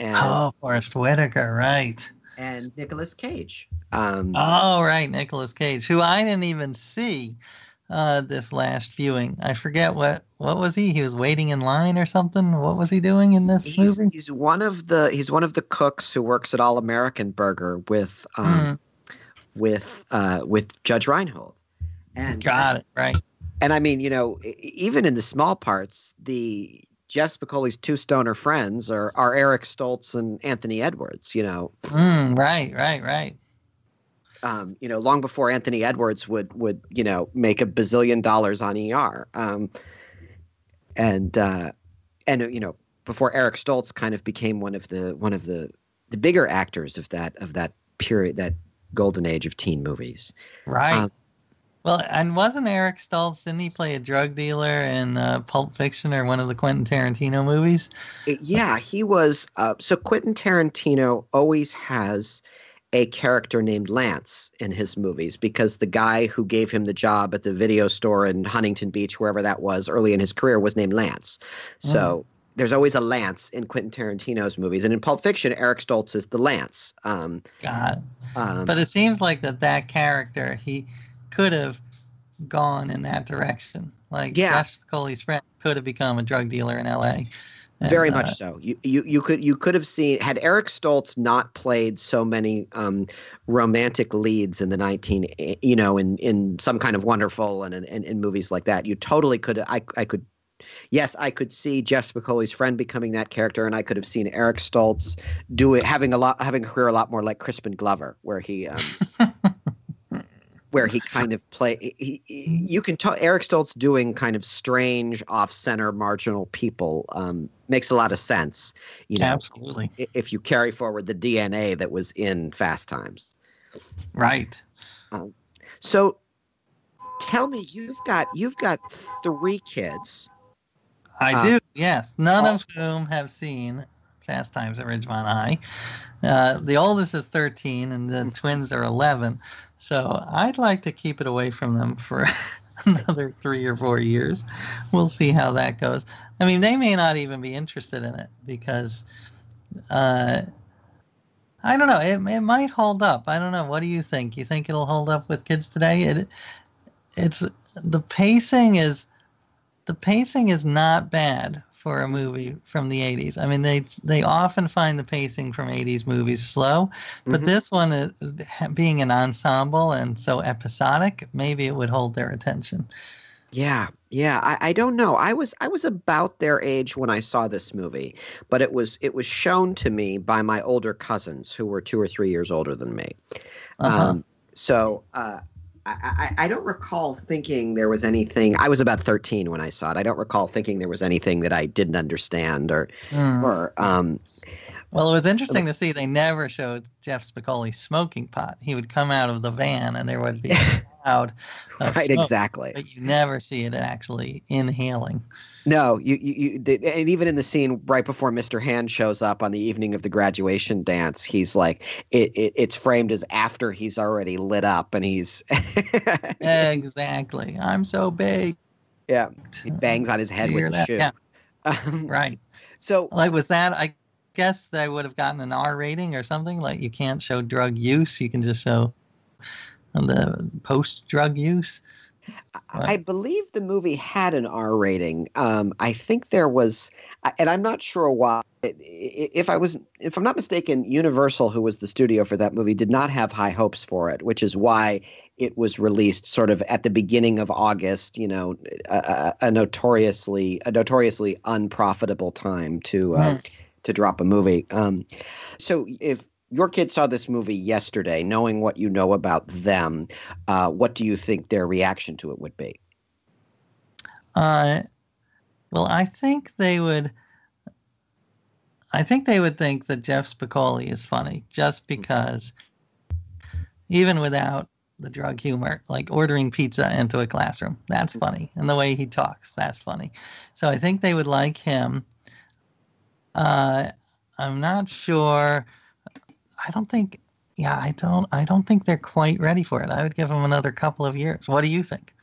and oh, Forest Whitaker, right? And Nicolas Cage. Um, oh, right, Nicolas Cage, who I didn't even see uh, this last viewing. I forget what what was he? He was waiting in line or something. What was he doing in this he's, movie? He's one of the he's one of the cooks who works at All American Burger with um, mm. with uh, with Judge Reinhold. And got it right. And I mean, you know, even in the small parts, the Jeff Spicoli's two stoner friends are are Eric Stoltz and Anthony Edwards. You know. Mm, right, right, right um, you know, long before Anthony Edwards would would you know make a bazillion dollars on ER, um, and uh, and you know before Eric Stoltz kind of became one of the one of the the bigger actors of that of that period that golden age of teen movies. Right. Um, well, and wasn't Eric Stoltz? Didn't he play a drug dealer in uh, Pulp Fiction or one of the Quentin Tarantino movies? Yeah, he was. Uh, so Quentin Tarantino always has a character named Lance in his movies because the guy who gave him the job at the video store in Huntington Beach, wherever that was, early in his career, was named Lance. So mm. there's always a Lance in Quentin Tarantino's movies, and in Pulp Fiction, Eric Stoltz is the Lance. Um, God, um, but it seems like that that character he could have gone in that direction. Like yeah. Jeff Spicoli's friend could have become a drug dealer in L.A. Very much uh, so. You, you you could you could have seen had Eric Stoltz not played so many um, romantic leads in the nineteen you know in in some kind of wonderful and in, in movies like that. You totally could I I could yes, I could see Jeff Spicoli's friend becoming that character, and I could have seen Eric Stoltz do it, having a lot, having a career a lot more like Crispin Glover, where he um, where he kind of play. He, he, you can tell Eric Stoltz doing kind of strange, off-center, marginal people um, makes a lot of sense. You know, absolutely. If you carry forward the DNA that was in Fast Times, right. Um, so, tell me, you've got you've got three kids. I um, do. Yes, none of whom have seen Fast Times at Ridgemont High. Uh, the oldest is 13, and the twins are 11. So I'd like to keep it away from them for another three or four years. We'll see how that goes. I mean, they may not even be interested in it because uh, I don't know. It, it might hold up. I don't know. What do you think? You think it'll hold up with kids today? It, it's the pacing is the pacing is not bad for a movie from the 80s. I mean, they they often find the pacing from 80s movies slow, but mm-hmm. this one is being an ensemble and so episodic, maybe it would hold their attention. Yeah, yeah. I, I don't know. I was I was about their age when I saw this movie, but it was it was shown to me by my older cousins who were two or three years older than me. Uh-huh. Um, so uh, I, I, don't recall thinking there was anything. I was about 13 when I saw it. I don't recall thinking there was anything that I didn't understand or, mm. or, um, well, it was interesting to see they never showed Jeff Spicoli smoking pot. He would come out of the van and there would be cloud. right, exactly. But you never see it actually inhaling. No, you, you, you, and even in the scene right before Mr. Hand shows up on the evening of the graduation dance, he's like, it, it it's framed as after he's already lit up, and he's exactly. I'm so big. Yeah, he bangs on his head with the shoe. Yeah. Um, right. So, like, was that I guess they would have gotten an R rating or something. Like you can't show drug use; you can just show the post drug use. I believe the movie had an R rating. Um, I think there was, and I'm not sure why. If I was, if I'm not mistaken, Universal, who was the studio for that movie, did not have high hopes for it, which is why it was released sort of at the beginning of August. You know, a, a notoriously a notoriously unprofitable time to uh, mm. to drop a movie. Um, so if your kids saw this movie yesterday, knowing what you know about them, uh, what do you think their reaction to it would be? Uh, well, I think they would. I think they would think that Jeff Spicoli is funny just because, even without the drug humor, like ordering pizza into a classroom, that's funny, and the way he talks, that's funny. So I think they would like him. Uh, I'm not sure I don't think. Yeah, I don't. I don't think they're quite ready for it. I would give them another couple of years. What do you think?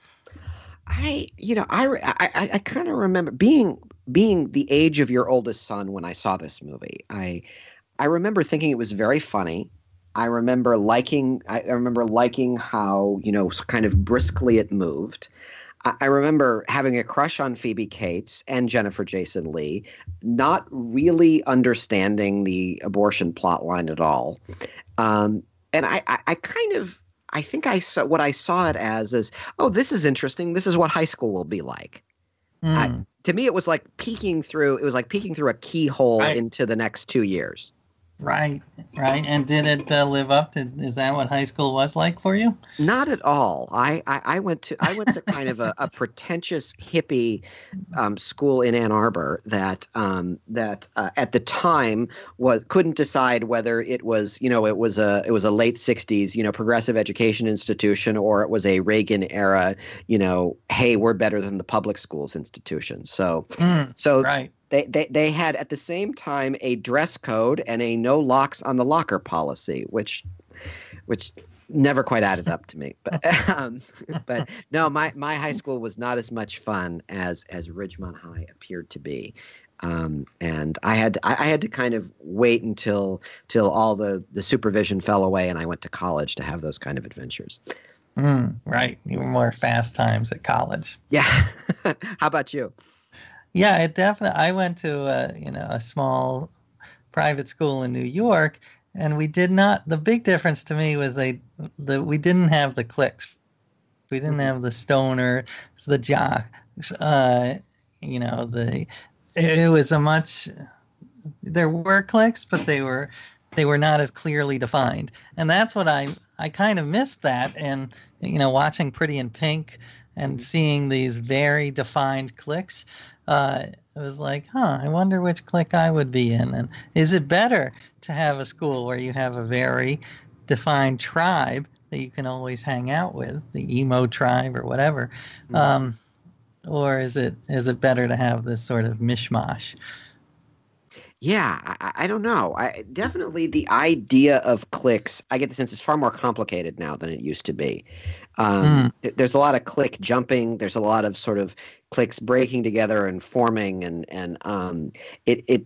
I, you know, I, I, I kind of remember being being the age of your oldest son when I saw this movie. I, I remember thinking it was very funny. I remember liking. I, I remember liking how you know kind of briskly it moved. I remember having a crush on Phoebe Cates and Jennifer Jason Leigh, not really understanding the abortion plot line at all. Um, and I, I, I, kind of, I think I saw what I saw it as is, oh, this is interesting. This is what high school will be like. Mm. I, to me, it was like peeking through. It was like peeking through a keyhole right. into the next two years. Right, right. And did it uh, live up to? Is that what high school was like for you? Not at all. I I, I went to I went to kind of a, a pretentious hippie um, school in Ann Arbor that um, that uh, at the time was couldn't decide whether it was you know it was a it was a late '60s you know progressive education institution or it was a Reagan era you know hey we're better than the public schools institution. So mm, so right they, they, they had at the same time a dress code and a no locks on the locker policy, which which never quite added up to me. But um, but no, my my high school was not as much fun as as Ridgemont High appeared to be. Um, and I had to, I, had to kind of wait until till all the the supervision fell away and I went to college to have those kind of adventures. Mm, right, you were more fast times at college. Yeah. How about you? Yeah, it definitely. I went to a, you know a small private school in New York, and we did not. The big difference to me was they the we didn't have the cliques. We didn't mm-hmm. have the stoner, the jock. Uh, you know the. It was a much. There were cliques, but they were they were not as clearly defined, and that's what I I kind of missed that. And you know, watching Pretty in Pink and mm-hmm. seeing these very defined cliques uh, it was like, huh, I wonder which clique I would be in. And is it better to have a school where you have a very defined tribe that you can always hang out with, the emo tribe or whatever? Mm-hmm. Um, or is it is it better to have this sort of mishmash? Yeah, I, I, don't know. I definitely the idea of cliques. I get the sense it's far more complicated now than it used to be. Um, mm. There's a lot of click jumping. There's a lot of sort of cliques breaking together and forming, and and um, it, it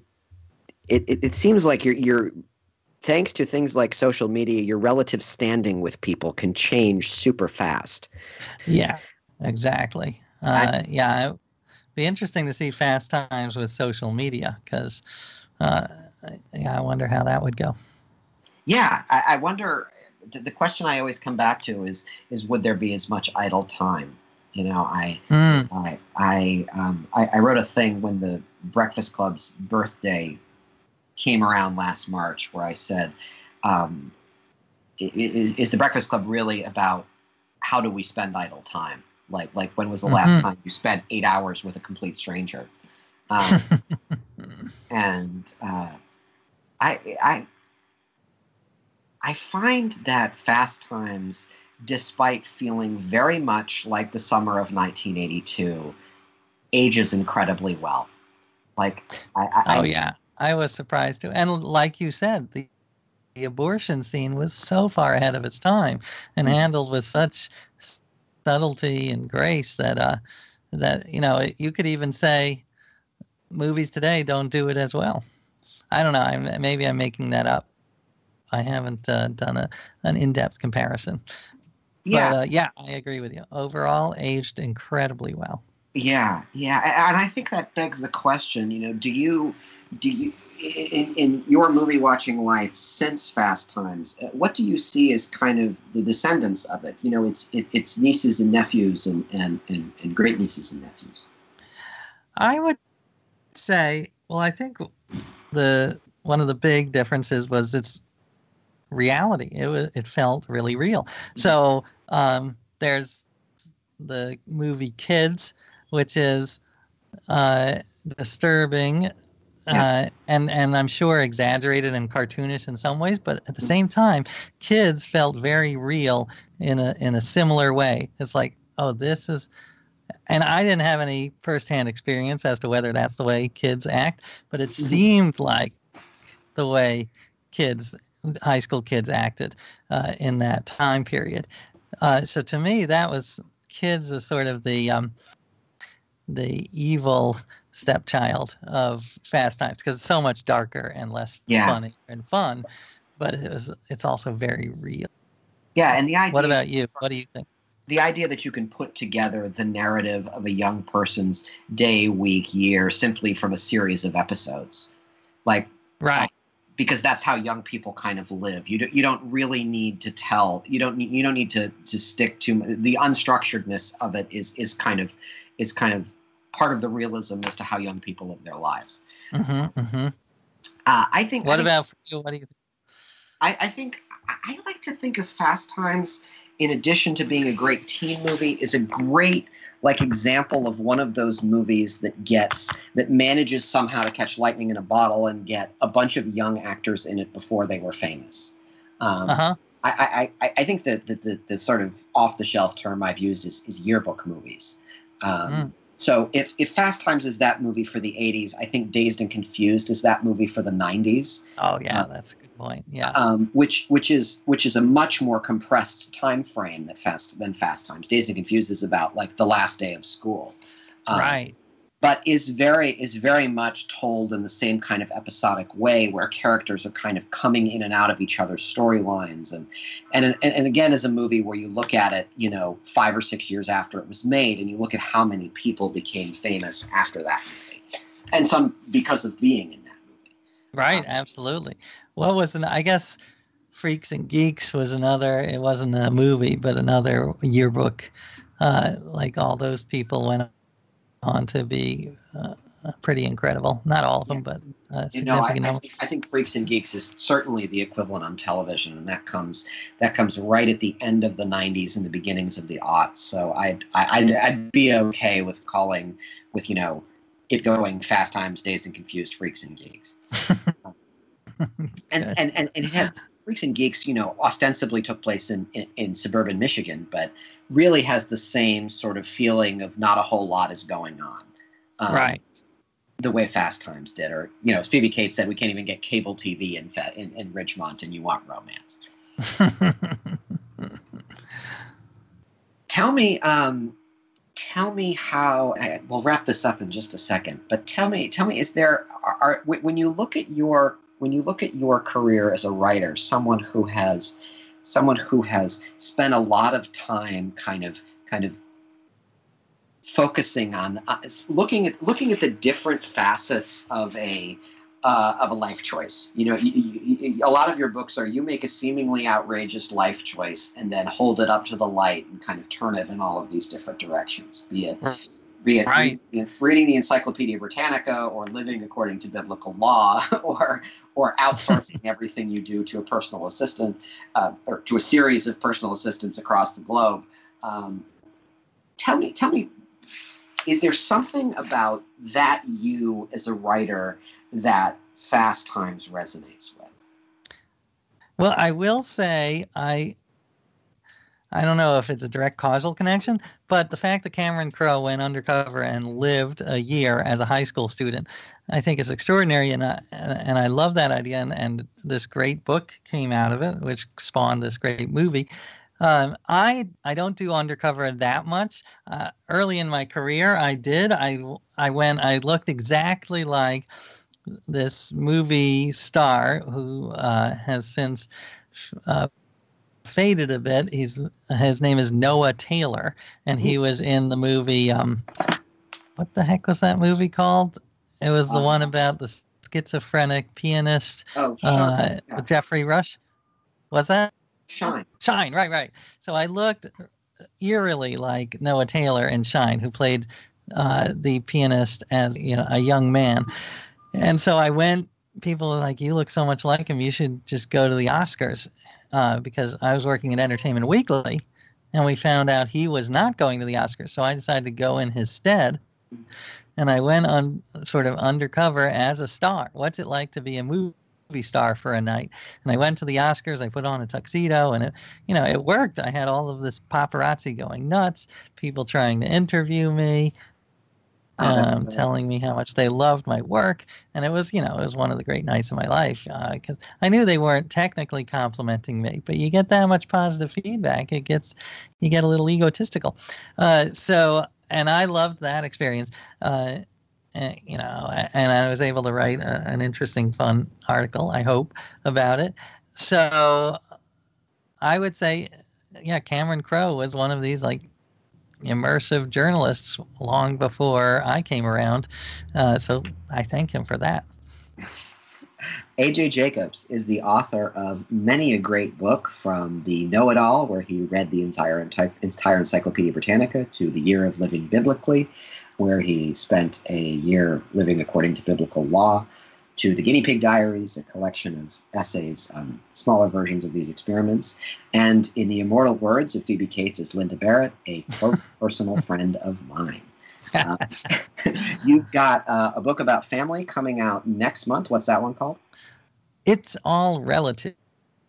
it it seems like you're you're thanks to things like social media, your relative standing with people can change super fast. Yeah, exactly. Uh, I, yeah, it'd be interesting to see fast times with social media because uh, yeah, I wonder how that would go. Yeah, I, I wonder. The, the, question I always come back to is is would there be as much idle time? You know, I mm. I I, um, I, I wrote a thing when the Breakfast Club's birthday came around last March, where I said, um, is, is the Breakfast Club really about how do we spend idle time? Like like when was the mm-hmm. last time you spent eight hours with a complete stranger? Um, and uh, I, I, I find that Fast Times, despite feeling very much like the summer of 1982, ages incredibly well. Like, I, I, oh yeah, I was surprised too. And like you said, the the abortion scene was so far ahead of its time and mm-hmm. handled with such subtlety and grace that uh that you know you could even say movies today don't do it as well. I don't know. I'm, maybe I'm making that up. I haven't uh, done a an in-depth comparison. Yeah, but, uh, yeah, I agree with you. Overall, aged incredibly well. Yeah, yeah, and I think that begs the question. You know, do you do you in, in your movie watching life since Fast Times? Uh, what do you see as kind of the descendants of it? You know, it's it, it's nieces and nephews and and and, and great nieces and nephews. I would say, well, I think the one of the big differences was its reality. It was it felt really real. Mm-hmm. So um, there's the movie Kids, which is uh, disturbing. Yeah. Uh, and and I'm sure exaggerated and cartoonish in some ways, but at the mm-hmm. same time, kids felt very real in a in a similar way. It's like, oh, this is, and I didn't have any firsthand experience as to whether that's the way kids act, but it mm-hmm. seemed like the way kids high school kids acted uh, in that time period. Uh, so to me, that was kids as sort of the um, the evil stepchild of Fast Times because it's so much darker and less yeah. funny and fun, but it was it's also very real. Yeah, and the idea. What about you? What do you think? The idea that you can put together the narrative of a young person's day, week, year simply from a series of episodes, like right because that's how young people kind of live. You don't, you don't really need to tell. You don't need you don't need to to stick to the unstructuredness of it is is kind of is kind of part of the realism as to how young people live their lives. Mm-hmm, mm-hmm. Uh, I think. What I about you? What do you think? I, I think I like to think of Fast Times in addition to being a great teen movie, is a great like example of one of those movies that gets that manages somehow to catch lightning in a bottle and get a bunch of young actors in it before they were famous. Um, uh-huh. I, I, I think that the, the, the, sort of off the shelf term I've used is, is yearbook movies. Um, mm. So if, if Fast Times is that movie for the 80s, I think Dazed and Confused is that movie for the 90s. Oh yeah, uh, that's a good point. Yeah. Um, which which is which is a much more compressed time frame that fast than Fast Times. Dazed and Confused is about like the last day of school. Um, right. But is very is very much told in the same kind of episodic way, where characters are kind of coming in and out of each other's storylines, and, and and and again, as a movie where you look at it, you know, five or six years after it was made, and you look at how many people became famous after that movie, and some because of being in that movie. Right, um, absolutely what was an I guess Freaks and Geeks was another. It wasn't a movie, but another yearbook. Uh, like all those people went on to be uh, pretty incredible. Not all of them, but uh, you know, I, I, think, I, think, Freaks and Geeks is certainly the equivalent on television, and that comes that comes right at the end of the '90s and the beginnings of the aughts. So I'd I'd, I'd be okay with calling with you know it going Fast Times, Dazed and Confused, Freaks and Geeks. and, and, and, and it had Freaks and Geeks, you know, ostensibly took place in, in, in, suburban Michigan, but really has the same sort of feeling of not a whole lot is going on. Um, right. The way Fast Times did. Or, you know, Phoebe Cates said, we can't even get cable TV in, in, in Ridgemont and you want romance. tell me, um, tell me how, we'll wrap this up in just a second, but tell me, tell me, is there, are, are when you look at your when you look at your career as a writer, someone who has someone who has spent a lot of time kind of kind of focusing on uh, looking at looking at the different facets of a uh, of a life choice. You know, you, you, a lot of your books are you make a seemingly outrageous life choice and then hold it up to the light and kind of turn it in all of these different directions. Be it be it right. reading the Encyclopedia Britannica or living according to biblical law or or outsourcing everything you do to a personal assistant uh, or to a series of personal assistants across the globe. Um, tell me, tell me, is there something about that you as a writer that Fast Times resonates with? Well, I will say I I don't know if it's a direct causal connection, but the fact that Cameron Crowe went undercover and lived a year as a high school student, I think is extraordinary, and I, and I love that idea. And, and this great book came out of it, which spawned this great movie. Um, I I don't do undercover that much. Uh, early in my career, I did. I I went. I looked exactly like this movie star who uh, has since uh, faded a bit. He's his name is Noah Taylor, and he was in the movie. Um, what the heck was that movie called? It was the um, one about the schizophrenic pianist. Oh, uh, yeah. Geoffrey Rush. Was that Shine? Shine, right, right. So I looked eerily like Noah Taylor in Shine, who played uh, the pianist as you know a young man. And so I went. People were like, "You look so much like him. You should just go to the Oscars." Uh, because I was working at Entertainment Weekly, and we found out he was not going to the Oscars. So I decided to go in his stead, and I went on sort of undercover as a star. What's it like to be a movie? star for a night and i went to the oscars i put on a tuxedo and it you know it worked i had all of this paparazzi going nuts people trying to interview me um, telling me how much they loved my work. And it was, you know, it was one of the great nights of my life because uh, I knew they weren't technically complimenting me, but you get that much positive feedback, it gets, you get a little egotistical. Uh, so, and I loved that experience. Uh, and, you know, and I was able to write a, an interesting, fun article, I hope, about it. So I would say, yeah, Cameron Crowe was one of these like immersive journalists long before I came around. Uh, so I thank him for that. AJ Jacobs is the author of many a great book from the Know It All, where he read the entire, entire Encyclopedia Britannica, to the Year of Living Biblically, where he spent a year living according to biblical law, to the Guinea Pig Diaries, a collection of essays, um, smaller versions of these experiments, and in the immortal words of Phoebe Cates as Linda Barrett, a close personal friend of mine. Uh, you've got uh, a book about family coming out next month. What's that one called? It's all relative.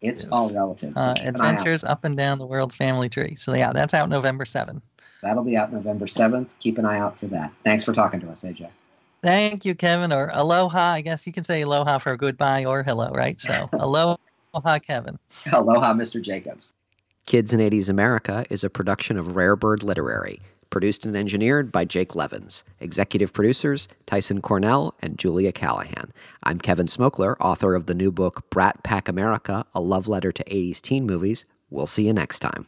It's all relative. So uh, adventures up and down the world's family tree. So yeah, that's out November 7th. That'll be out November 7th. Keep an eye out for that. Thanks for talking to us, AJ. Thank you, Kevin, or aloha. I guess you can say aloha for goodbye or hello, right? So aloha, Kevin. Aloha, Mr. Jacobs. Kids in 80s America is a production of Rare Bird Literary, produced and engineered by Jake Levins. Executive producers Tyson Cornell and Julia Callahan. I'm Kevin Smokler, author of the new book Brat Pack America: A Love Letter to 80s Teen Movies. We'll see you next time.